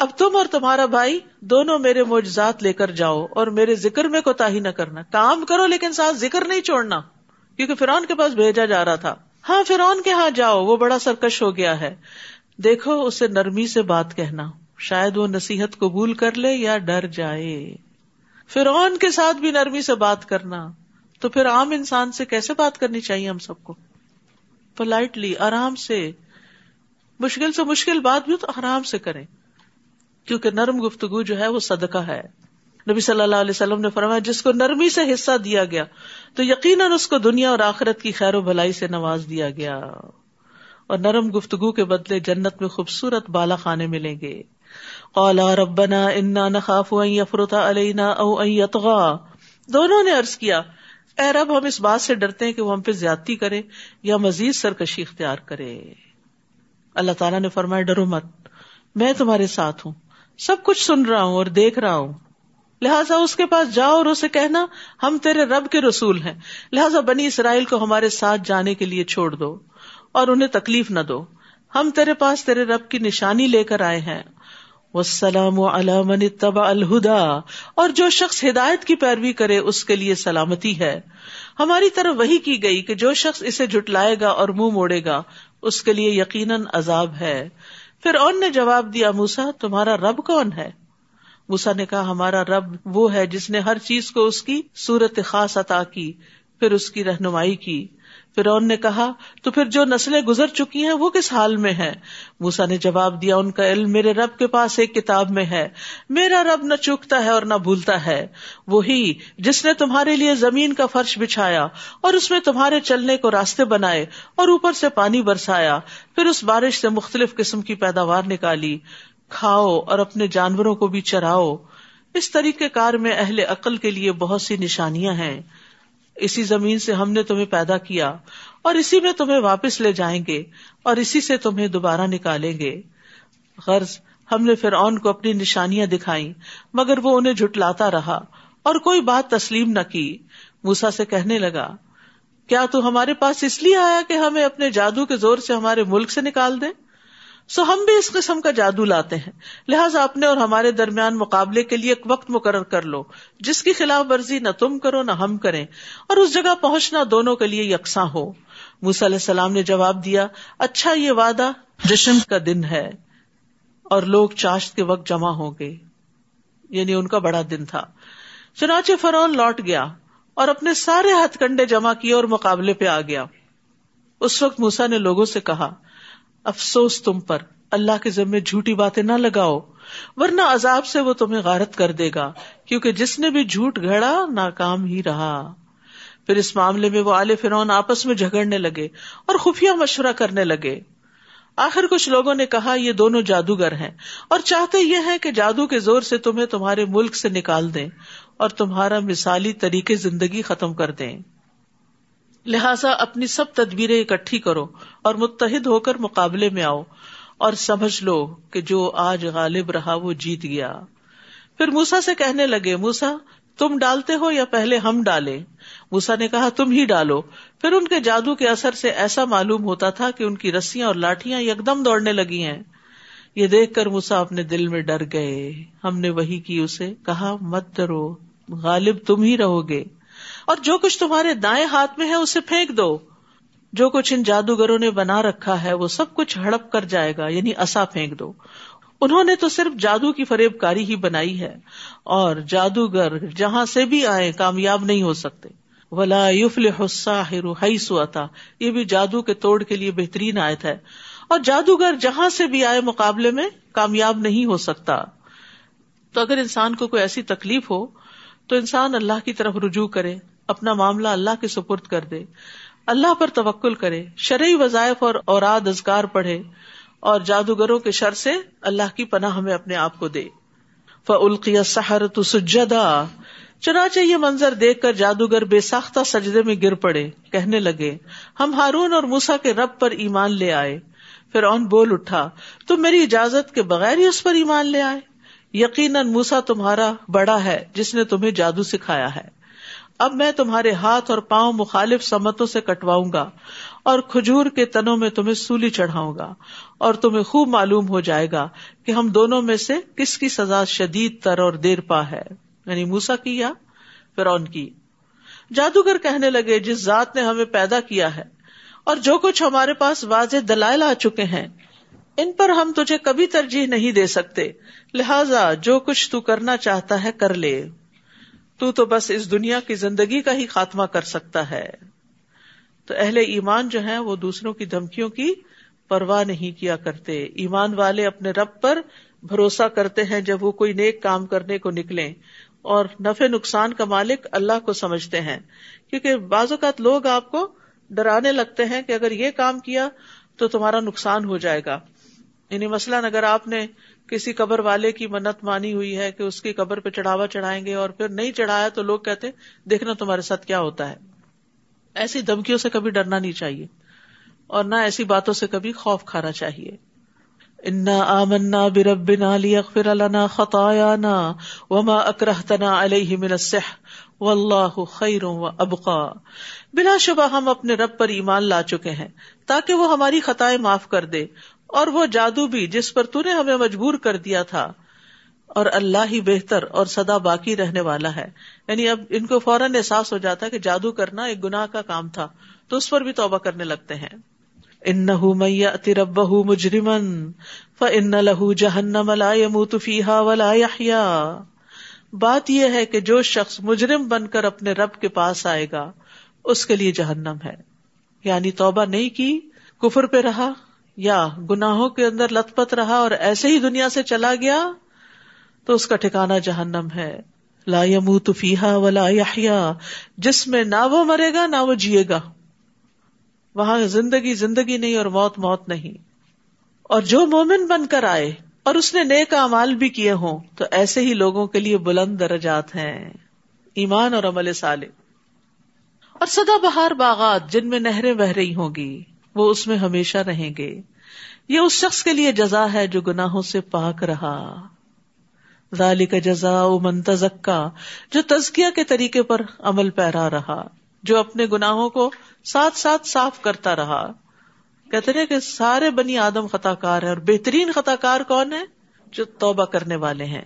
اب تم اور تمہارا بھائی دونوں میرے معجزات لے کر جاؤ اور میرے ذکر میں کوتا ہی نہ کرنا۔ کام کرو لیکن ساتھ ذکر نہیں چھوڑنا، کیونکہ فرعون کے پاس بھیجا جا رہا تھا۔ ہاں فرعون کے ہاں جاؤ، وہ بڑا سرکش ہو گیا ہے۔ دیکھو، اسے نرمی سے بات کہنا۔ شاید وہ نصیحت قبول کر لے یا ڈر جائے۔ فرعون کے ساتھ بھی نرمی سے بات کرنا۔ تو پھر عام انسان سے کیسے بات کرنی چاہیے ہم سب کو؟ پولائٹلی، آرام سے۔ مشکل سے مشکل بات بھی تو آرام سے کریں۔ کیونکہ نرم گفتگو جو ہے وہ صدقہ ہے۔ نبی صلی اللہ علیہ وسلم نے فرمایا، جس کو نرمی سے حصہ دیا گیا، تو یقیناً اس کو دنیا اور آخرت کی خیر و بھلائی سے نواز دیا گیا۔ اور نرم گفتگو کے بدلے جنت میں خوبصورت بالا خانے ملیں گے۔ قالا ربنا انا نخاف ان يفرط علينا او ان يطغى دونوں نے عرض کیا، اے رب، ہم اس بات سے ڈرتے ہیں کہ وہ ہم پہ زیادتی کرے یا مزید سرکشی اختیار کرے۔ اللہ تعالیٰ نے فرمایا، ڈرو مت، میں تمہارے ساتھ ہوں۔ سب کچھ سن رہا ہوں اور دیکھ رہا ہوں۔ لہٰذا اس کے پاس جاؤ اور اسے کہنا، ہم تیرے رب کے رسول ہیں۔ لہٰذا بنی اسرائیل کو ہمارے ساتھ جانے کے لیے چھوڑ دو اور انہیں تکلیف نہ دو۔ ہم تیرے پاس تیرے رب کی نشانی لے کر آئے ہیں۔ وسلام و علام تبا الہدا۔ اور جو شخص ہدایت کی پیروی کرے، اس کے لیے سلامتی ہے۔ ہماری طرف وہی کی گئی کہ جو شخص اسے جٹلائے گا اور منہ موڑے گا، اس کے لیے یقیناً عذاب ہے۔ پھر اون نے جواب دیا موسا تمہارا رب کون ہے؟ موسا نے کہا، ہمارا رب وہ ہے جس نے ہر چیز کو اس کی صورت خاص عطا کی، پھر اس کی رہنمائی کی۔ فرعون نے کہا، تو پھر جو نسلیں گزر چکی ہیں، وہ کس حال میں ہے موسا نے جواب دیا، ان کا علم میرے رب کے پاس ایک کتاب میں ہے۔ میرا رب نہ چکتا ہے اور نہ بھولتا ہے۔ وہی جس نے تمہارے لیے زمین کا فرش بچھایا اور اس میں تمہارے چلنے کو راستے بنائے اور اوپر سے پانی برسایا، پھر اس بارش سے مختلف قسم کی پیداوار نکالی۔ کھاؤ اور اپنے جانوروں کو بھی چراؤ۔ اس طریقے کار میں اہل عقل کے لیے بہت سی نشانیاں ہیں۔ اسی زمین سے ہم نے تمہیں پیدا کیا اور اسی میں تمہیں واپس لے جائیں گے اور اسی سے تمہیں دوبارہ نکالیں گے۔ غرض، ہم نے فرعون کو اپنی نشانیاں دکھائی مگر وہ انہیں جھٹلاتا رہا اور کوئی بات تسلیم نہ کی۔ موسا سے کہنے لگا، کیا تو ہمارے پاس اس لیے آیا کہ ہمیں اپنے جادو کے زور سے ہمارے ملک سے نکال دے سو ہم بھی اس قسم کا جادو لاتے ہیں۔ لہٰذا اپنے اور ہمارے درمیان مقابلے کے لیے ایک وقت مقرر کر لو، جس کی خلاف ورزی نہ تم کرو نہ ہم کریں۔ اور اس جگہ پہنچنا دونوں کے لیے یکساں ہو۔ موسی علیہ السلام نے جواب دیا اچھا یہ وعدہ جشن کا دن ہے اور لوگ چاشت کے وقت جمع ہو گئے یعنی ان کا بڑا دن تھا۔ چنانچہ فرون لوٹ گیا اور اپنے سارے ہتھ کنڈے جمع کیے اور مقابلے پہ آ گیا۔ اس وقت موسا نے لوگوں سے کہا افسوس تم پر۔ اللہ کے ذمے جھوٹی باتیں نہ لگاؤ، ورنہ عذاب سے وہ تمہیں غارت کر دے گا، کیونکہ جس نے بھی جھوٹ گھڑا، ناکام ہی رہا۔ پھر اس معاملے میں وہ آل فرون آپس میں جھگڑنے لگے اور خفیہ مشورہ کرنے لگے۔ آخر کچھ لوگوں نے کہا، یہ دونوں جادوگر ہیں اور چاہتے یہ ہے کہ جادو کے زور سے تمہیں تمہارے ملک سے نکال دیں اور تمہارا مثالی طریقے زندگی ختم کر دیں۔ لہٰذا اپنی سب تدبیریں اکٹھی کرو اور متحد ہو کر مقابلے میں آؤ اور سمجھ لو کہ جو آج غالب رہا وہ جیت گیا۔ پھر موسا سے کہنے لگے موسا تم ڈالتے ہو یا پہلے ہم ڈالے موسا نے کہا، تم ہی ڈالو۔ پھر ان کے جادو کے اثر سے ایسا معلوم ہوتا تھا کہ ان کی رسیاں اور لاٹیاں یکدم دوڑنے لگی ہیں۔ یہ دیکھ کر موسا اپنے دل میں ڈر گئے۔ ہم نے وہی کی، اسے کہا، مت ڈرو، غالب تم ہی رہو گے۔ اور جو کچھ تمہارے دائیں ہاتھ میں ہے اسے پھینک دو۔ جو کچھ ان جادوگروں نے بنا رکھا ہے وہ سب کچھ ہڑپ کر جائے گا یعنی اصا پھینک دو۔ انہوں نے تو صرف جادو کی فریب کاری ہی بنائی ہے، اور جادوگر جہاں سے بھی آئے کامیاب نہیں ہو سکتے۔ ولا یوفل سواتا یہ بھی جادو کے توڑ کے لیے بہترین آیت ہے۔ اور جادوگر جہاں سے بھی آئے مقابلے میں کامیاب نہیں ہو سکتا۔ تو اگر انسان کو کوئی ایسی تکلیف ہو، تو انسان اللہ کی طرف رجوع کرے۔ اپنا معاملہ اللہ کے سپرد کر دے۔ اللہ پر توکل کرے، شرعی وظائف اور اوراد ازگار پڑھے اور جادوگروں کے شر سے اللہ کی پناہ ہمیں اپنے آپ کو دے۔ فلقی سہر تو سجدا۔ چنانچہ یہ منظر دیکھ کر جادوگر بے ساختہ سجدے میں گر پڑے، کہنے لگے، ہم ہارون اور موسا کے رب پر ایمان لے آئے۔ پھر اون بول اٹھا، تم میری اجازت کے بغیر ہی اس پر ایمان لے آئے۔ یقیناً موسا تمہارا بڑا ہے، جس نے تمہیں جادو سکھایا ہے۔ اب میں تمہارے ہاتھ اور پاؤں مخالف سمتوں سے کٹواؤں گا اور کھجور کے تنوں میں تمہیں سولی چڑھاؤں گا اور تمہیں خوب معلوم ہو جائے گا کہ ہم دونوں میں سے کس کی سزا شدید تر اور دیر پا ہے۔ یعنی موسا کی یا فرون کی۔ جادوگر کہنے لگے، جس ذات نے ہمیں پیدا کیا ہے اور جو کچھ ہمارے پاس واضح دلائل آ چکے ہیں، ان پر ہم تجھے کبھی ترجیح نہیں دے سکتے۔ لہذا جو کچھ تو کرنا چاہتا ہے، کر لے۔ تو تو بس اس دنیا کی زندگی کا ہی خاتمہ کر سکتا ہے۔ تو اہل ایمان جو ہے وہ دوسروں کی دھمکیوں کی پرواہ نہیں کیا کرتے۔ ایمان والے اپنے رب پر بھروسہ کرتے ہیں جب وہ کوئی نیک کام کرنے کو نکلے اور نفع نقصان کا مالک اللہ کو سمجھتے ہیں۔ کیونکہ بعض اوقات لوگ آپ کو ڈرانے لگتے ہیں کہ اگر یہ کام کیا تو تمہارا نقصان ہو جائے گا۔ یعنی مثلاً اگر آپ نے کسی قبر والے کی منت مانی ہوئی ہے کہ اس کی قبر پہ چڑھاوا چڑھائیں گے اور پھر نہیں چڑھایا تو لوگ کہتے دیکھنا تمہارے ساتھ کیا ہوتا ہے۔ ایسی دھمکیوں سے کبھی ڈرنا نہیں چاہیے اور نہ ایسی باتوں سے کبھی خوف کھانا چاہیے۔ انا آمنا بربنا لیغفر لنا خطايانا وما اکرہتنا علیہ من السحر واللہ خیر و ابقا بلا شبہ ہم اپنے رب پر ایمان لا چکے ہیں تاکہ وہ ہماری خطائیں معاف کر دے۔ اور وہ جادو بھی جس پر تو نے ہمیں مجبور کر دیا تھا اور اللہ ہی بہتر اور سدا باقی رہنے والا ہے۔ یعنی اب ان کو فوراً احساس ہو جاتا ہے کہ جادو کرنا ایک گناہ کا کام تھا، تو اس پر بھی توبہ کرنے لگتے ہیں۔ ان نہ مجرمن ف ان جہنم لا يموت فيها ولا يحيا بات یہ ہے کہ جو شخص مجرم بن کر اپنے رب کے پاس آئے گا، اس کے لیے جہنم ہے۔ یعنی توبہ نہیں کی، کفر پہ رہا۔ یا گناہوں کے اندر لت پت رہا اور ایسے ہی دنیا سے چلا گیا تو اس کا ٹھکانا جہنم ہے۔ لا يموت فيها ولا يحيا جس میں نہ وہ مرے گا نہ وہ جیے گا۔ وہاں زندگی زندگی نہیں اور موت موت نہیں۔ اور جو مومن بن کر آئے اور اس نے نیک امال بھی کیے ہوں تو ایسے ہی لوگوں کے لیے بلند درجات ہیں۔ ایمان اور عمل صالح۔ اور سدا بہار باغات جن میں نہریں بہ رہی ہوں گی، وہ اس میں ہمیشہ رہیں گے۔ یہ اس شخص کے لیے جزا ہے جو گناہوں سے پاک رہا۔ ذالک جزا منتظکا جو تزکیہ کے طریقے پر عمل پیرا رہا، جو اپنے گناہوں کو ساتھ ساتھ صاف کرتا رہا۔ کہتے ہیں کہ سارے بنی آدم خطا کار ہیں اور بہترین خطا کار کون ہے جو توبہ کرنے والے ہیں۔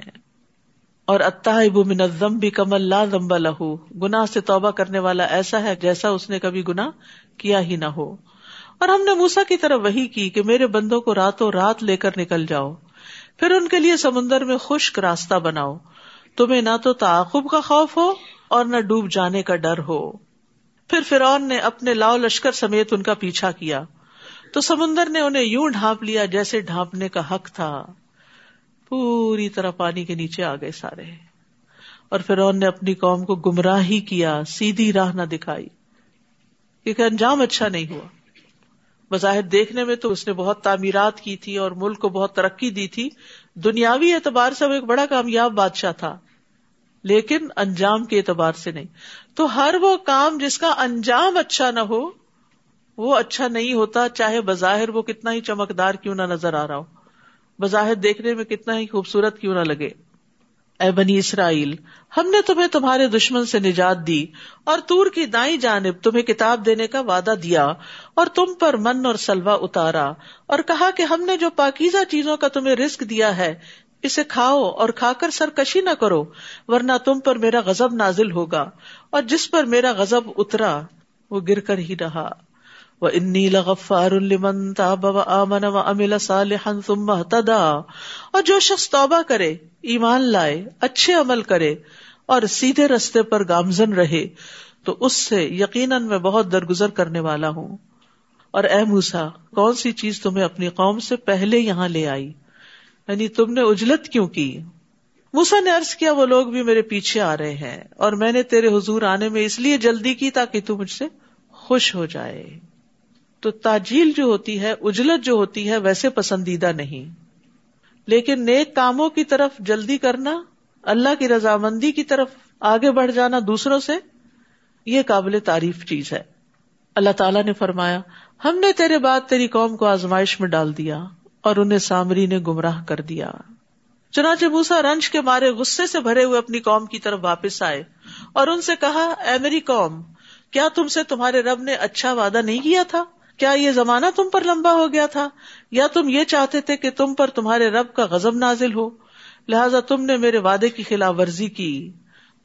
اور اتحب منظم بھی کمل لا زمبا لہو گنا سے توبہ کرنے والا ایسا ہے جیسا اس نے کبھی گنا کیا ہی نہ ہو۔ اور ہم نے موسا کی طرف وہی کی کہ میرے بندوں کو راتوں رات لے کر نکل جاؤ۔ پھر ان کے لیے سمندر میں خشک راستہ بناؤ۔ تمہیں نہ تو تعاقب کا خوف ہو اور نہ ڈوب جانے کا ڈر ہو۔ پھر فرون نے اپنے لاؤ لشکر سمیت ان کا پیچھا کیا۔ تو سمندر نے انہیں یوں ڈھانپ لیا جیسے ڈھانپنے کا حق تھا۔ پوری طرح پانی کے نیچے آ گئے سارے۔ اور فرون نے اپنی قوم کو گمراہ ہی کیا، سیدھی راہ نہ دکھائی۔ کیونکہ انجام اچھا نہیں ہوا۔ بظاہر دیکھنے میں تو اس نے بہت تعمیرات کی تھی اور ملک کو بہت ترقی دی تھی۔ دنیاوی اعتبار سے وہ ایک بڑا کامیاب بادشاہ تھا، لیکن انجام کے اعتبار سے نہیں۔ تو ہر وہ کام جس کا انجام اچھا نہ ہو، وہ اچھا نہیں ہوتا، چاہے بظاہر وہ کتنا ہی چمکدار کیوں نہ نظر آ رہا ہو۔ بظاہر دیکھنے میں کتنا ہی خوبصورت کیوں نہ لگے۔ اے بنی اسرائیل، ہم نے تمہیں تمہارے دشمن سے نجات دی اور تور کی دائیں جانب تمہیں کتاب دینے کا وعدہ دیا اور تم پر من اور سلوا اتارا اور کہا کہ ہم نے جو پاکیزہ چیزوں کا تمہیں رسک دیا ہے، اسے کھاؤ اور کھا کر سرکشی نہ کرو، ورنہ تم پر میرا غزب نازل ہوگا اور جس پر میرا غزب اترا، وہ گر کر ہی رہا۔ وہ انی لغفار آمن و امل صالحا ثم اهتدى۔ اور جو شخص توبہ کرے ایمان لائے، اچھے عمل کرے اور سیدھے رستے پر گامزن رہے، تو اس سے یقیناً میں بہت درگزر کرنے والا ہوں۔ اور اے موسا کون سی چیز تمہیں اپنی قوم سے پہلے یہاں لے آئی؟ یعنی تم نے اجلت کیوں کی؟ موسا نے ارض کیا، وہ لوگ بھی میرے پیچھے آ رہے ہیں اور میں نے تیرے حضور آنے میں اس لیے جلدی کی تاکہ تو مجھ سے خوش ہو جائے۔ تو تاجیل جو ہوتی ہے، اجلت جو ہوتی ہے، ویسے پسندیدہ نہیں۔ لیکن نیک کاموں کی طرف جلدی کرنا، اللہ کی رضامندی کی طرف آگے بڑھ جانا دوسروں سے، یہ قابل تعریف چیز ہے۔ اللہ تعالیٰ نے فرمایا، ہم نے تیرے بعد تیری قوم کو آزمائش میں ڈال دیا اور انہیں سامری نے گمراہ کر دیا۔ چنانچہ موسا رنج کے مارے غصے سے بھرے ہوئے اپنی قوم کی طرف واپس آئے اور ان سے کہا، اے میری قوم، کیا تم سے تمہارے رب نے اچھا وعدہ نہیں کیا تھا؟ کیا یہ زمانہ تم پر لمبا ہو گیا تھا؟ یا تم یہ چاہتے تھے کہ تم پر تمہارے رب کا غزب نازل ہو؟ لہذا تم نے میرے وعدے کی خلاف ورزی کی۔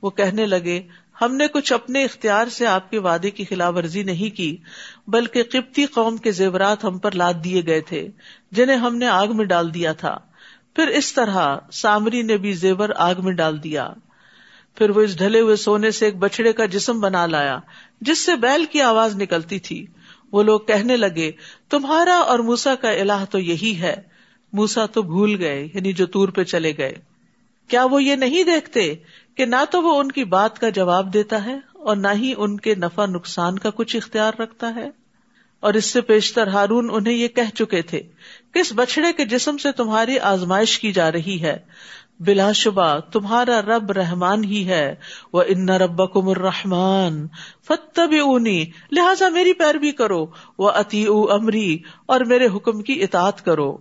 وہ کہنے لگے، ہم نے کچھ اپنے اختیار سے آپ کے وعدے کی خلاف ورزی نہیں کی، بلکہ قبطی قوم کے زیورات ہم پر لاد دیے گئے تھے، جنہیں ہم نے آگ میں ڈال دیا تھا۔ پھر اس طرح سامری نے بھی زیور آگ میں ڈال دیا۔ پھر وہ اس ڈھلے ہوئے سونے سے ایک بچڑے کا جسم بنا لایا، جس سے بیل کی آواز نکلتی تھی۔ وہ لوگ کہنے لگے، تمہارا اور موسا کا الہ تو یہی ہے۔ موسا تو بھول گئے یعنی جو تور پہ چلے گئے۔ کیا وہ یہ نہیں دیکھتے کہ نہ تو وہ ان کی بات کا جواب دیتا ہے اور نہ ہی ان کے نفع نقصان کا کچھ اختیار رکھتا ہے؟ اور اس سے پیشتر ہارون انہیں یہ کہہ چکے تھے، کس بچڑے کے جسم سے تمہاری آزمائش کی جا رہی ہے؟ بلا شبہ تمہارا رب رحمان ہی ہے۔ وہ ان رب کم الرحمان فتب اونی لہٰذا میری پیروی کرو۔ وہ اتی امری اور میرے حکم کی اطاعت کرو۔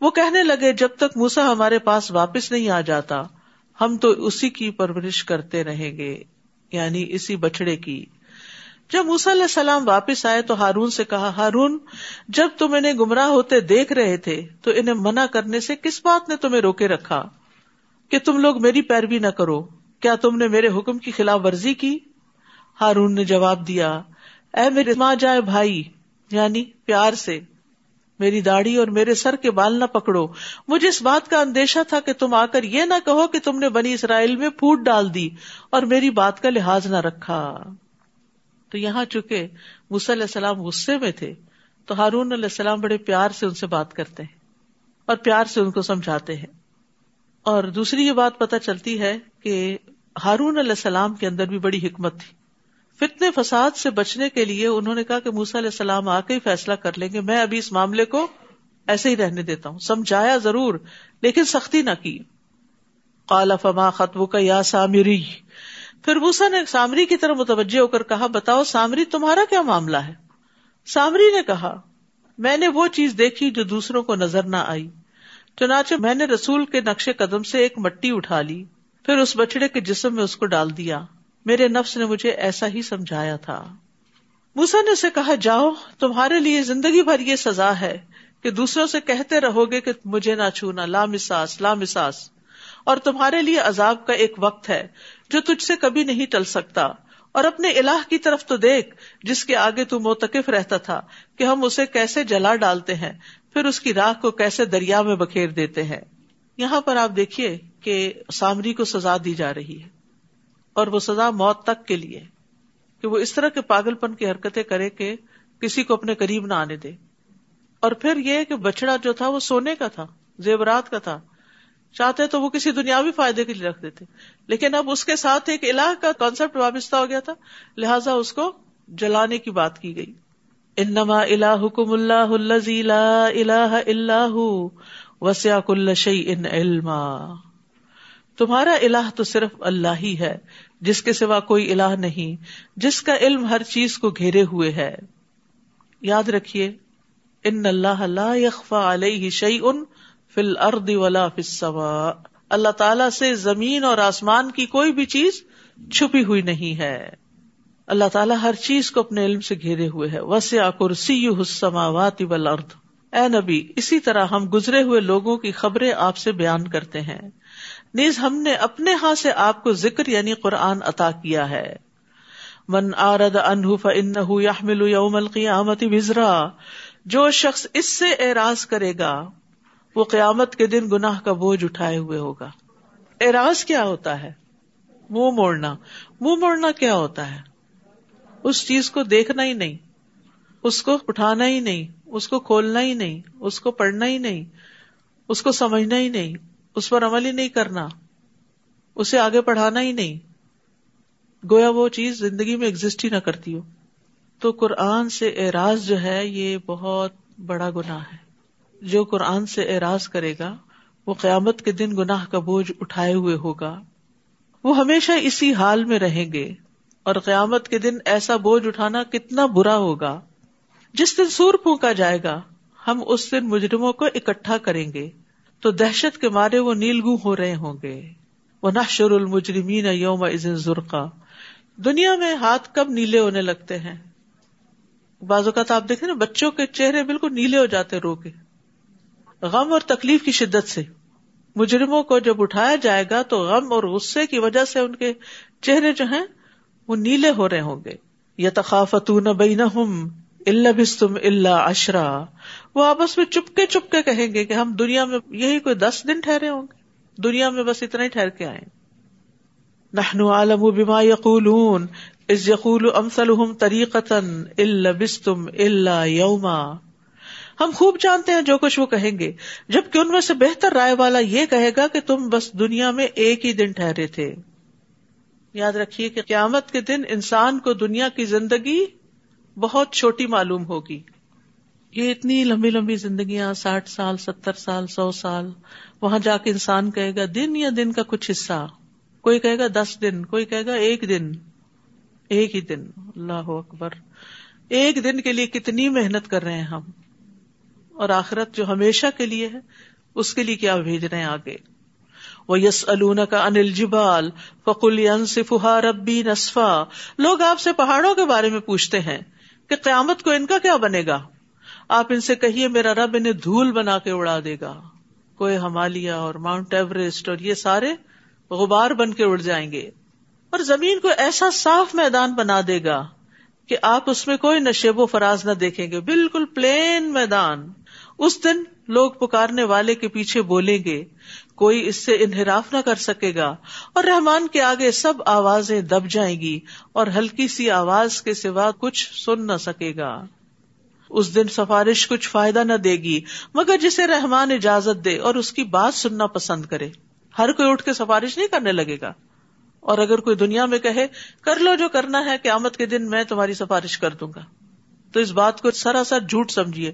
وہ کہنے لگے، جب تک موسا ہمارے پاس واپس نہیں آ جاتا، ہم تو اسی کی پرورش کرتے رہیں گے یعنی اسی بچڑے کی۔ جب موسا علیہ السلام واپس آئے تو ہارون سے کہا، ہارون، جب تم انہیں گمراہ ہوتے دیکھ رہے تھے، تو انہیں منع کرنے سے کس بات نے تمہیں روکے رکھا؟ کہ تم لوگ میری پیروی نہ کرو۔ کیا تم نے میرے حکم کی خلاف ورزی کی؟ ہارون نے جواب دیا، اے میرے ماں جائے بھائی یعنی پیار سے، میری داڑھی اور میرے سر کے بال نہ پکڑو۔ مجھے اس بات کا اندیشہ تھا کہ تم آ کر یہ نہ کہو کہ تم نے بنی اسرائیل میں پھوٹ ڈال دی اور میری بات کا لحاظ نہ رکھا۔ تو یہاں چکے مس علیہ السلام غصے میں تھے، تو ہارون علیہ السلام بڑے پیار سے ان سے بات کرتے ہیں اور پیار سے ان کو سمجھاتے ہیں۔ اور دوسری یہ بات پتہ چلتی ہے کہ ہارون علیہ السلام کے اندر بھی بڑی حکمت تھی۔ فتنے فساد سے بچنے کے لیے انہوں نے کہا کہ موسا علیہ السلام آ کے ہی فیصلہ کر لیں گے۔ میں ابھی اس معاملے کو ایسے ہی رہنے دیتا ہوں۔ سمجھایا ضرور، لیکن سختی نہ کی۔ کالا فما خطب کا یا سامری؟ پھر موسا نے سامری کی طرف متوجہ ہو کر کہا، بتاؤ سامری تمہارا کیا معاملہ ہے؟ سامری نے کہا، میں نے وہ چیز دیکھی جو دوسروں کو نظر نہ آئی۔ چنانچہ میں نے رسول کے نقشے قدم سے ایک مٹی اٹھا لی، پھر اس بچڑے کے جسم میں اس کو ڈال دیا۔ میرے نفس نے مجھے ایسا ہی سمجھایا تھا۔ موسا نے اسے کہا، جاؤ، تمہارے لیے زندگی بھر یہ سزا ہے کہ دوسروں سے کہتے رہو گے کہ مجھے نہ چھونا لامساس لامساس اور تمہارے لیے عذاب کا ایک وقت ہے جو تجھ سے کبھی نہیں ٹل سکتا۔ اور اپنے الہ کی طرف تو دیکھ، جس کے آگے تو موتقف رہتا تھا کہ ہم اسے کیسے جلا ڈالتے ہیں۔ پھر اس کی راہ کو کیسے دریا میں بکھیر دیتے ہیں؟ یہاں پر آپ دیکھیے کہ سامری کو سزا دی جا رہی ہے اور وہ سزا موت تک کے لیے کہ وہ اس طرح کے پاگل پن کی حرکتیں کرے کہ کسی کو اپنے قریب نہ آنے دے۔ اور پھر یہ کہ بچڑا جو تھا وہ سونے کا تھا، زیورات کا تھا۔ چاہتے تو وہ کسی دنیاوی فائدے کے لیے رکھ دیتے۔ لیکن اب اس کے ساتھ ایک الہ کا کانسیپٹ وابستہ ہو گیا تھا، لہٰذا اس کو جلانے کی بات کی گئی۔ انما الہکم اللہ لا الہ اللہ وسیع کل شیء علما۔ تمہارا الہ تو صرف اللہ ہی ہے، جس کے سوا کوئی الہ نہیں، جس کا علم ہر چیز کو گھیرے ہوئے ہے۔ یاد رکھیے، ان اللہ لا يخفى علیہ شيء فی الارض ولا فی السماء۔ اللہ تعالی سے زمین اور آسمان کی کوئی بھی چیز چھپی ہوئی نہیں ہے۔ اللہ تعالیٰ ہر چیز کو اپنے علم سے گھیرے ہوئے ہے۔ وسیع کرسی السماوات والارض اے نبی، اسی طرح ہم گزرے ہوئے لوگوں کی خبریں آپ سے بیان کرتے ہیں۔ نیز ہم نے اپنے ہاں سے آپ کو ذکر یعنی قرآن عطا کیا ہے۔ من آرد انہ فانہ یحمل یوم القیامت وزرا۔ جو شخص اس سے اعراض کرے گا، وہ قیامت کے دن گناہ کا بوجھ اٹھائے ہوئے ہوگا۔ اعراض کیا ہوتا ہے؟ منہ موڑنا۔ منہ موڑنا کیا ہوتا ہے؟ اس چیز کو دیکھنا ہی نہیں، اس کو اٹھانا ہی نہیں، اس کو کھولنا ہی نہیں، اس کو پڑھنا ہی نہیں، اس کو سمجھنا ہی نہیں، اس پر عمل ہی نہیں کرنا، اسے آگے پڑھانا ہی نہیں۔ گویا وہ چیز زندگی میں ایگزٹ ہی نہ کرتی ہو۔ تو قرآن سے اعراض جو ہے، یہ بہت بڑا گنا ہے۔ جو قرآن سے اعراض کرے گا، وہ قیامت کے دن گناہ کا بوجھ اٹھائے ہوئے ہوگا۔ وہ ہمیشہ اسی حال میں رہیں گے۔ اور قیامت کے دن ایسا بوجھ اٹھانا کتنا برا ہوگا۔ جس دن سور پھونکا جائے گا، ہم اس دن مجرموں کو اکٹھا کریں گے۔ تو دہشت کے مارے وہ نیلگو ہو رہے ہوں گے۔ وہ نہ المجرمین یوم ذرقا دنیا میں ہاتھ کب نیلے ہونے لگتے ہیں؟ بعض اوقات آپ دیکھیں نا، بچوں کے چہرے بالکل نیلے ہو جاتے رو کے۔ غم اور تکلیف کی شدت سے۔ مجرموں کو جب اٹھایا جائے گا تو غم اور غصے کی وجہ سے ان کے چہرے جو ہیں وہ نیلے ہو رہے ہوں گے۔ یا تخافت اللہ بستم اللہ اشرا وہ آپس میں چپکے چپکے کہیں گے کہ ہم دنیا میں یہی کوئی دس دن ٹھہرے ہوں گے۔ دنیا میں بس اتنا ہی ٹھہر کے آئے نہنو عالم بما یقول از یقول امسل تریقتن اللہ بستم اللہ یوما۔ ہم خوب جانتے ہیں جو کچھ وہ کہیں گے، جبکہ ان میں سے بہتر رائے والا یہ کہے گا کہ تم بس دنیا میں ایک ہی دن ٹھہرے تھے۔ یاد رکھیے کہ قیامت کے دن انسان کو دنیا کی زندگی بہت چھوٹی معلوم ہوگی۔ یہ اتنی لمبی لمبی زندگیاں، ساٹھ سال، ستر سال، سو سال، وہاں جا کے انسان کہے گا دن یا دن کا کچھ حصہ۔ کوئی کہے گا دس دن، کوئی کہے گا ایک دن۔ ایک ہی دن۔ اللہ اکبر۔ ایک دن کے لیے کتنی محنت کر رہے ہیں ہم۔ اور آخرت جو ہمیشہ کے لیے ہے، اس کے لیے کیا بھیج رہے ہیں آگے؟ وہ یس کا انل جبال فکل صفا ربی نصفا۔ لوگ آپ سے پہاڑوں کے بارے میں پوچھتے ہیں کہ قیامت کو ان کا کیا بنے گا؟ آپ ان سے کہیے، میرا رب انہیں دھول بنا کے اڑا دے گا۔ کوئی ہمالیہ اور ماؤنٹ ایوریسٹ اور یہ سارے غبار بن کے اڑ جائیں گے۔ اور زمین کو ایسا صاف میدان بنا دے گا کہ آپ اس میں کوئی نشیب و فراز نہ دیکھیں گے۔ بالکل پلین میدان۔ اس دن لوگ پکارنے والے کے پیچھے بولیں گے کوئی اس سے انحراف نہ کر سکے گا۔ اور رحمان کے آگے سب آوازیں دب جائیں گی اور ہلکی سی آواز کے سوا کچھ سن نہ سکے گا۔ اس دن سفارش کچھ فائدہ نہ دے گی، مگر جسے رحمان اجازت دے اور اس کی بات سننا پسند کرے۔ ہر کوئی اٹھ کے سفارش نہیں کرنے لگے گا۔ اور اگر کوئی دنیا میں کہے، کر لو جو کرنا ہے، قیامت کے دن میں تمہاری سفارش کر دوں گا۔ تو اس بات کو سراسر جھوٹ سمجھیے۔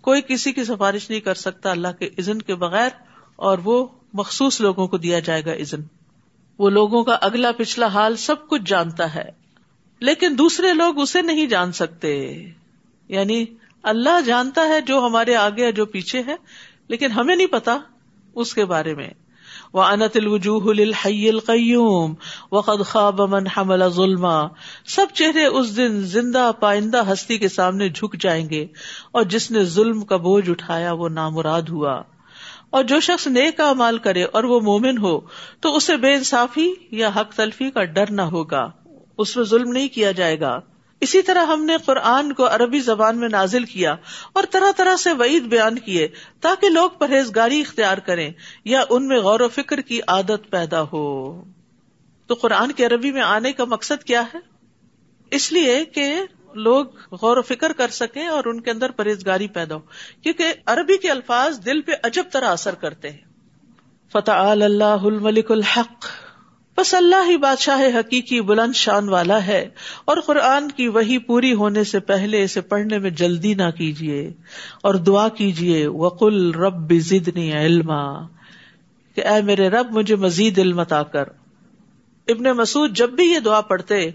کوئی کسی کی سفارش نہیں کر سکتا، اللہ کے عزن کے بغیر اور وہ مخصوص لوگوں کو دیا جائے گا عزن وہ لوگوں کا اگلا پچھلا حال سب کچھ جانتا ہے، لیکن دوسرے لوگ اسے نہیں جان سکتے۔ یعنی اللہ جانتا ہے جو ہمارے آگے ہے، جو پیچھے ہے، لیکن ہمیں نہیں پتا اس کے بارے میں۔ وہ انت الوجوہ للحی القیوم وقد خواب من حمل ظلما۔ سب چہرے اس دن زندہ پائندہ ہستی کے سامنے جھک جائیں گے، اور جس نے ظلم کا بوجھ اٹھایا وہ نامراد ہوا۔ اور جو شخص نیک مال کرے اور وہ مومن ہو، تو اسے بے انصافی یا حق تلفی کا ڈر نہ ہوگا۔ اس میں ظلم نہیں کیا جائے گا۔ اسی طرح ہم نے قرآن کو عربی زبان میں نازل کیا اور طرح طرح سے وعید بیان کیے تاکہ لوگ پرہیزگاری اختیار کریں یا ان میں غور و فکر کی عادت پیدا ہو۔ تو قرآن کے عربی میں آنے کا مقصد کیا ہے؟ اس لیے کہ لوگ غور و فکر کر سکیں اور ان کے اندر پرہیزگاری پیدا ہو۔ کیونکہ عربی کے الفاظ دل پہ عجب طرح اثر کرتے ہیں۔ فتح اللہ الملک الحق۔ بس اللہ ہی بادشاہ حقیقی بلند شان والا ہے۔ اور قرآن کی وہی پوری ہونے سے پہلے اسے پڑھنے میں جلدی نہ کیجیے اور دعا کیجیے وقل رب زدنی علما۔ کہ اے میرے رب، مجھے مزید علم عطا کر۔ ابن مسعود جب بھی یہ دعا پڑھتے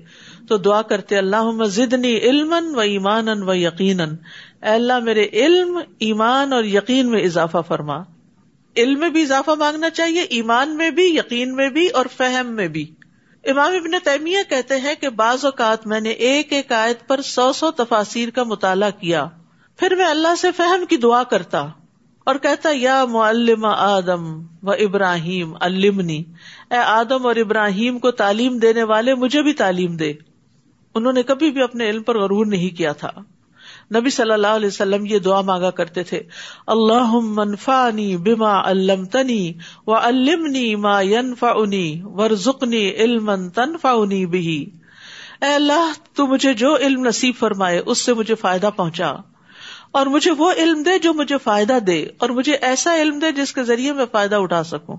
تو دعا کرتے اللہ مزدنی علم و ایمان و یقین اے اللہ، میرے علم، ایمان اور یقین میں اضافہ فرما۔ علم میں بھی اضافہ مانگنا چاہیے، ایمان میں بھی، یقین میں بھی اور فہم میں بھی۔ امام ابن تیمیہ کہتے ہیں کہ بعض اوقات میں نے ایک ایک آیت پر سو سو تفاصیر کا مطالعہ کیا، پھر میں اللہ سے فہم کی دعا کرتا اور کہتا، یا معلم آدم و ابراہیم المنی اے آدم اور ابراہیم کو تعلیم دینے والے مجھے بھی تعلیم دے۔ انہوں نے کبھی بھی اپنے علم پر غرور نہیں کیا تھا۔ نبی صلی اللہ علیہ وسلم یہ دعا مانگا کرتے تھے۔ اللہ منفانی بما علم تنی و المنی ما ینفعنی ورزقنی علم تنفعنی بھی اے اللہ، تو مجھے جو علم نصیب فرمائے، اس سے مجھے فائدہ پہنچا۔ اور مجھے وہ علم دے جو مجھے فائدہ دے، اور مجھے ایسا علم دے جس کے ذریعے میں فائدہ اٹھا سکوں۔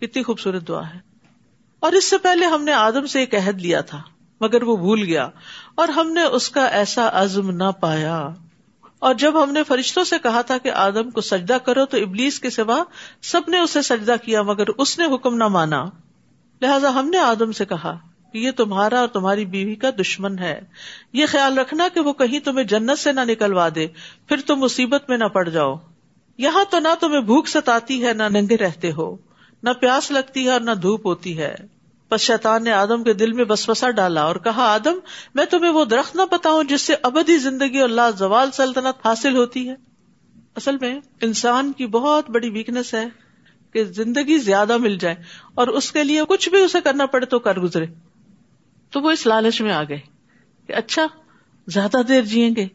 کتنی خوبصورت دعا ہے۔ اور اس سے پہلے ہم نے آدم سے ایک عہد لیا تھا، مگر وہ بھول گیا اور ہم نے اس کا ایسا عزم نہ پایا۔ اور جب ہم نے فرشتوں سے کہا تھا کہ آدم کو سجدہ کرو تو ابلیس کے سوا سب نے اسے سجدہ کیا، مگر اس نے حکم نہ مانا۔ لہذا ہم نے آدم سے کہا کہ یہ تمہارا اور تمہاری بیوی کا دشمن ہے۔ یہ خیال رکھنا کہ وہ کہیں تمہیں جنت سے نہ نکلوا دے، پھر تم مصیبت میں نہ پڑ جاؤ۔ یہاں تو نہ تمہیں بھوک ستاتی ہے، نہ ننگے رہتے ہو۔ نہ پیاس لگتی ہے اور نہ دھوپ ہوتی ہے۔ بس شیطان نے آدم کے دل میں بس بسا ڈالا اور کہا، آدم، میں تمہیں وہ درخت نہ بتاؤں جس سے ابدی زندگی اور لا زوال سلطنت حاصل ہوتی ہے۔ اصل میں انسان کی بہت بڑی ویکنیس ہے کہ زندگی زیادہ مل جائے اور اس کے لیے کچھ بھی اسے کرنا پڑے تو کر گزرے۔ تو وہ اس لالچ میں آ گئے کہ اچھا زیادہ دیر جیئیں گے۔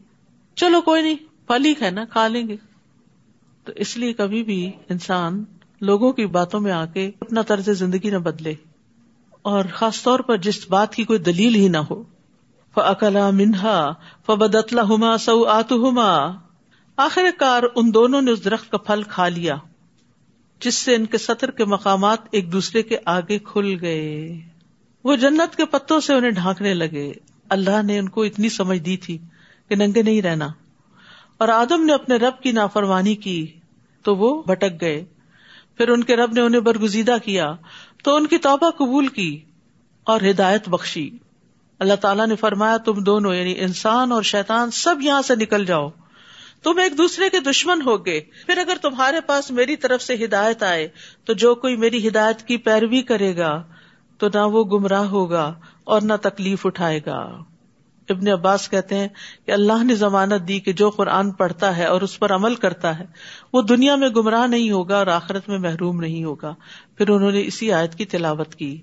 چلو کوئی نہیں، پھل ہی ہے نا کھا لیں گے۔ تو اس لیے کبھی بھی انسان لوگوں کی باتوں میں آ کے اپنا طرز زندگی نہ بدلے اور خاص طور پر جس بات کی کوئی دلیل ہی نہ ہو۔ فلا منہا فبدتلا ہوما سو آت ہوما آخر کار ان دونوں نے اس درخت کا پھل کھا لیا، جس سے ان کے سطر کے مقامات ایک دوسرے کے آگے کھل گئے۔ وہ جنت کے پتوں سے انہیں ڈھانکنے لگے۔ اللہ نے ان کو اتنی سمجھ دی تھی کہ ننگے نہیں رہنا۔ اور آدم نے اپنے رب کی نافرمانی کی تو وہ بھٹک گئے۔ پھر ان کے رب نے انہیں برگزیدہ کیا تو ان کی توبہ قبول کی اور ہدایت بخشی۔ اللہ تعالیٰ نے فرمایا، تم دونوں یعنی انسان اور شیطان، سب یہاں سے نکل جاؤ۔ تم ایک دوسرے کے دشمن ہو گے پھر اگر تمہارے پاس میری طرف سے ہدایت آئے، تو جو کوئی میری ہدایت کی پیروی کرے گا، تو نہ وہ گمراہ ہوگا اور نہ تکلیف اٹھائے گا۔ ابن عباس کہتے ہیں کہ اللہ نے ضمانت دی کہ جو قرآن پڑھتا ہے اور اس پر عمل کرتا ہے، وہ دنیا میں گمراہ نہیں ہوگا اور آخرت میں محروم نہیں ہوگا۔ پھر انہوں نے اسی آیت کی تلاوت کی۔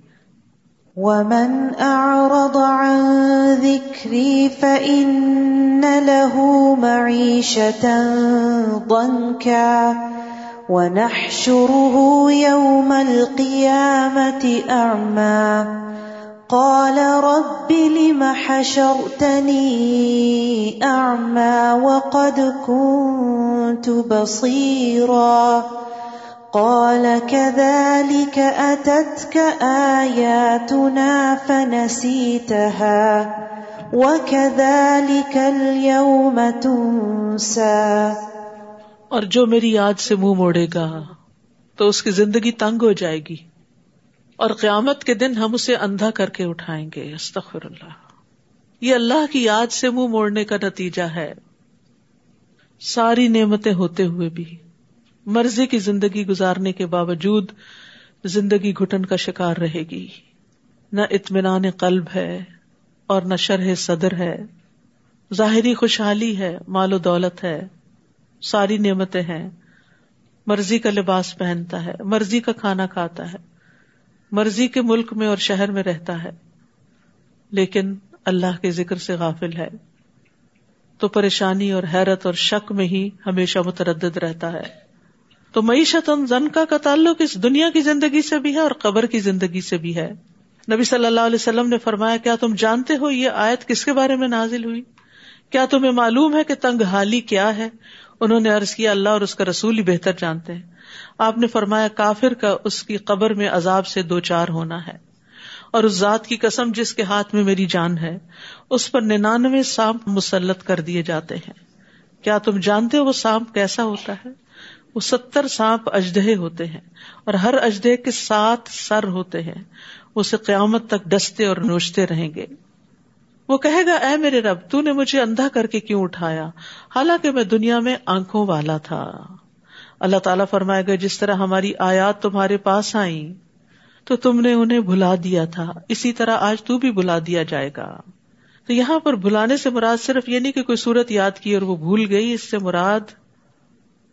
ومن اعرض عن ذكري فإن له معيشة ضنكا ونحشره يوم القيامة أعمى قال رب لم حشرتني أعمى وقد كنت بصيرا قال كذلك أتتك آياتنا فنسيتها وكذلك اليوم تنسى اور جو میری یاد سے منہ مو موڑے گا تو اس کی زندگی تنگ ہو جائے گی۔ اور قیامت کے دن ہم اسے اندھا کر کے اٹھائیں گے۔ استغفر اللہ۔ یہ اللہ کی یاد سے منہ موڑنے کا نتیجہ ہے۔ ساری نعمتیں ہوتے ہوئے بھی۔ مرضی کی زندگی گزارنے کے باوجود زندگی گھٹن کا شکار رہے گی۔ نہ اطمینان قلب ہے اور نہ شرح صدر ہے۔ ظاہری خوشحالی ہے، مال و دولت ہے۔ ساری نعمتیں ہیں۔ مرضی کا لباس پہنتا ہے، مرضی کا کھانا کھاتا ہے۔ مرضی کے ملک میں اور شہر میں رہتا ہے، لیکن اللہ کے ذکر سے غافل ہے۔ تو پریشانی اور حیرت اور شک میں ہی ہمیشہ متردد رہتا ہے۔ تو معیشت زنکا کا تعلق اس دنیا کی زندگی سے بھی ہے اور قبر کی زندگی سے بھی ہے۔ نبی صلی اللہ علیہ وسلم نے فرمایا، کیا تم جانتے ہو یہ آیت کس کے بارے میں نازل ہوئی؟ کیا تمہیں معلوم ہے کہ تنگ حالی کیا ہے؟ انہوں نے عرض کیا، اللہ اور اس کا رسول ہی بہتر جانتے ہیں۔ آپ نے فرمایا کافر کا اس کی قبر میں عذاب سے دو چار ہونا ہے۔ اور اس ذات کی قسم جس کے ہاتھ میں میری جان ہے، اس پر ننانوے سانپ مسلط کر دیے جاتے ہیں۔ کیا تم جانتے ہو وہ سانپ کیسا ہوتا ہے؟ وہ ستر سانپ اجدہ ہوتے ہیں اور ہر اجدہ کے سات سر ہوتے ہیں۔ اسے قیامت تک ڈستے اور نوچتے رہیں گے۔ وہ کہے گا، اے میرے رب، تو نے مجھے اندھا کر کے کیوں اٹھایا؟ حالانکہ میں دنیا میں آنکھوں والا تھا۔ اللہ تعالیٰ فرمائے گا، جس طرح ہماری آیات تمہارے پاس آئی تو تم نے انہیں بھلا دیا تھا۔ اسی طرح آج تو بھی بلا دیا جائے گا۔ تو یہاں پر بلانے سے مراد صرف یہ نہیں کہ کوئی صورت یاد کی اور وہ بھول گئی، اس سے مراد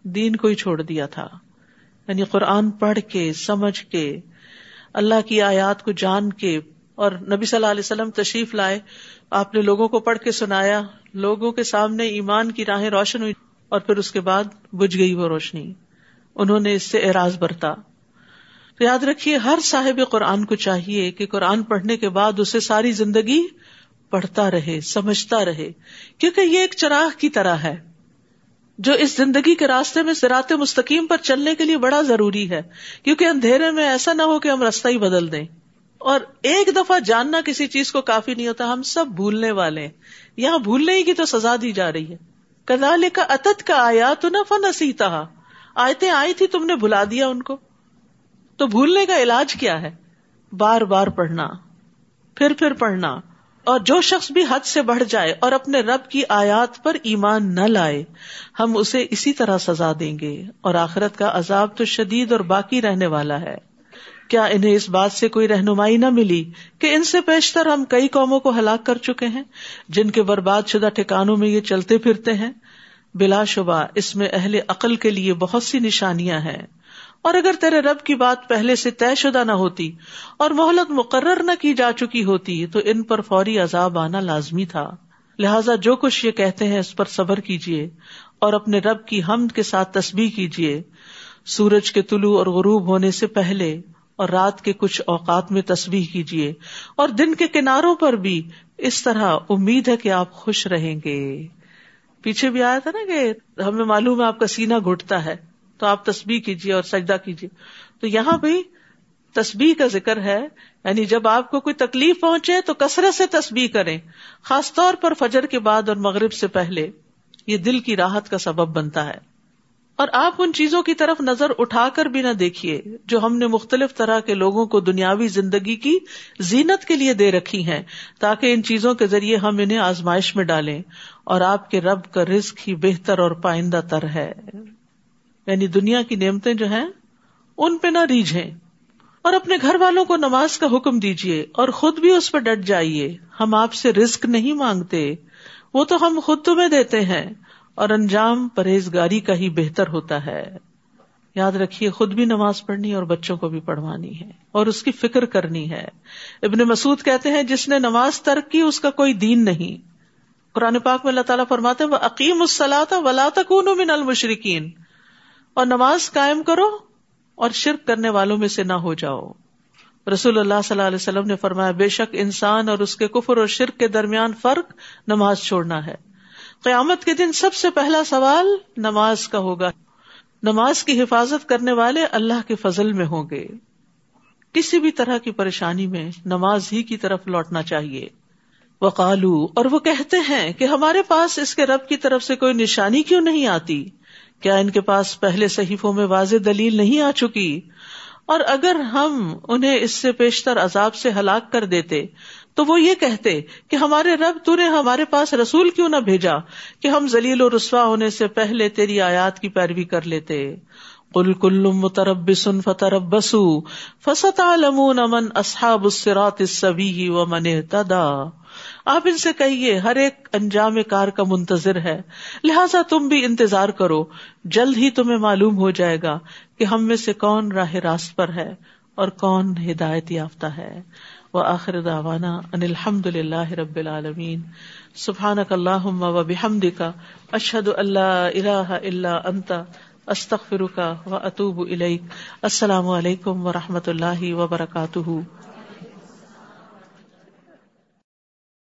دین کو ہی چھوڑ دیا تھا۔ یعنی قرآن پڑھ کے، سمجھ کے، اللہ کی آیات کو جان کے اور نبی صلی اللہ علیہ وسلم تشریف لائے۔ آپ نے لوگوں کو پڑھ کے سنایا، لوگوں کے سامنے ایمان کی راہیں روشن ہوئی۔ اور پھر اس کے بعد بج گئی وہ روشنی۔ انہوں نے اس سے اعراض برتا۔ تو یاد رکھیے، ہر صاحب قرآن کو چاہیے کہ قرآن پڑھنے کے بعد اسے ساری زندگی پڑھتا رہے، سمجھتا رہے۔ کیونکہ یہ ایک چراغ کی طرح ہے، جو اس زندگی کے راستے میں سرات مستقیم پر چلنے کے لیے بڑا ضروری ہے۔ کیونکہ اندھیرے میں ایسا نہ ہو کہ ہم رستہ ہی بدل دیں۔ اور ایک دفعہ جاننا کسی چیز کو کافی نہیں ہوتا، ہم سب بھولنے والے ہیں۔ یہاں بھولنے ہی کی تو سزا دی جا رہی ہے۔ کلال کا اتت کا آیا تو نہ فن سیتا آیتیں آئی تھی، تم نے بلا دیا ان کو۔ تو بھولنے کا علاج کیا ہے؟ بار بار پڑھنا، پھر پھر پڑھنا۔ اور جو شخص بھی حد سے بڑھ جائے اور اپنے رب کی آیات پر ایمان نہ لائے، ہم اسے اسی طرح سزا دیں گے۔ اور آخرت کا عذاب تو شدید اور باقی رہنے والا ہے۔ کیا انہیں اس بات سے کوئی رہنمائی نہ ملی کہ ان سے پیشتر ہم کئی قوموں کو ہلاک کر چکے ہیں، جن کے برباد شدہ ٹھکانوں میں یہ چلتے پھرتے ہیں۔ بلا شبہ، اس میں اہل عقل کے لیے بہت سی نشانیاں ہیں۔ اور اگر تیرے رب کی بات پہلے سے طے شدہ نہ ہوتی اور مہلت مقرر نہ کی جا چکی ہوتی، تو ان پر فوری عذاب آنا لازمی تھا۔ لہٰذا جو کچھ یہ کہتے ہیں، اس پر صبر کیجیے اور اپنے رب کی حمد کے ساتھ تسبیح کیجیے سورج کے طلوع اور غروب ہونے سے پہلے اور رات کے کچھ اوقات میں تصویر کیجیے اور دن کے کناروں پر بھی اس طرح امید ہے کہ آپ خوش رہیں گے۔ پیچھے بھی آیا تھا نا کہ ہمیں معلوم ہے آپ کا سینا گھٹتا ہے، تو آپ تصویر کیجیے اور سجدہ کیجیے تو یہاں بھی تصبیح کا ذکر ہے یعنی جب آپ کو کوئی تکلیف پہنچے تو کثرت سے تصبیح کریں، خاص طور پر فجر کے بعد اور مغرب سے پہلے۔ یہ دل کی راحت کا سبب بنتا ہے۔ اور آپ ان چیزوں کی طرف نظر اٹھا کر بھی نہ دیکھیے جو ہم نے مختلف طرح کے لوگوں کو دنیاوی زندگی کی زینت کے لیے دے رکھی ہیں، تاکہ ان چیزوں کے ذریعے ہم انہیں آزمائش میں ڈالیں۔ اور آپ کے رب کا رزق ہی بہتر اور پائندہ تر ہے۔ یعنی دنیا کی نعمتیں جو ہیں، ان پہ نہ ریجھیں۔ اور اپنے گھر والوں کو نماز کا حکم دیجیے اور خود بھی اس پہ ڈٹ جائیے۔ ہم آپ سے رسک نہیں مانگتے، وہ تو ہم خود تمہیں دیتے ہیں۔ اور انجام پرہیزگاری کا ہی بہتر ہوتا ہے۔ یاد رکھیے، خود بھی نماز پڑھنی اور بچوں کو بھی پڑھوانی ہے اور اس کی فکر کرنی ہے۔ ابن مسعود کہتے ہیں، جس نے نماز ترک کی، اس کا کوئی دین نہیں۔ قرآن پاک میں اللہ تعالیٰ فرماتے وہ عقیم السلاط ولا تکون من المشرقین اور نماز قائم کرو اور شرک کرنے والوں میں سے نہ ہو جاؤ۔ رسول اللہ صلی اللہ علیہ وسلم نے فرمایا، بے شک انسان اور اس کے کفر اور شرک کے درمیان فرق نماز چھوڑنا ہے۔ قیامت کے دن سب سے پہلا سوال نماز کا ہوگا۔ نماز کی حفاظت کرنے والے اللہ کے فضل میں ہوں گے۔ کسی بھی طرح کی پریشانی میں نماز ہی کی طرف لوٹنا چاہیے۔ وہ اور وہ کہتے ہیں کہ ہمارے پاس اس کے رب کی طرف سے کوئی نشانی کیوں نہیں آتی؟ کیا ان کے پاس پہلے صحیفوں میں واضح دلیل نہیں آ چکی؟ اور اگر ہم انہیں اس سے پیشتر عذاب سے ہلاک کر دیتے تو وہ یہ کہتے کہ ہمارے رب تو نے ہمارے پاس رسول کیوں نہ بھیجا کہ ہم ذلیل و رسوا ہونے سے پہلے تیری آیات کی پیروی کر لیتے۔ کل کل مترب سن فترب بسو امن اصحاب السرات السبی و من تدا آپ ان سے کہیے، ہر ایک انجام کار کا منتظر ہے۔ لہٰذا تم بھی انتظار کرو، جلد ہی تمہیں معلوم ہو جائے گا کہ ہم میں سے کون راہ راست پر ہے اور کون ہدایت یافتہ ہے۔ و آخر داوانا ان الحمد للہ رب العالمین. سبحان اللہ و بحمد کا اشد اللہ اللہ اللہ انتا استخر کا و اطوب السلام علیکم و رحمۃ اللہ وبرکاتہ.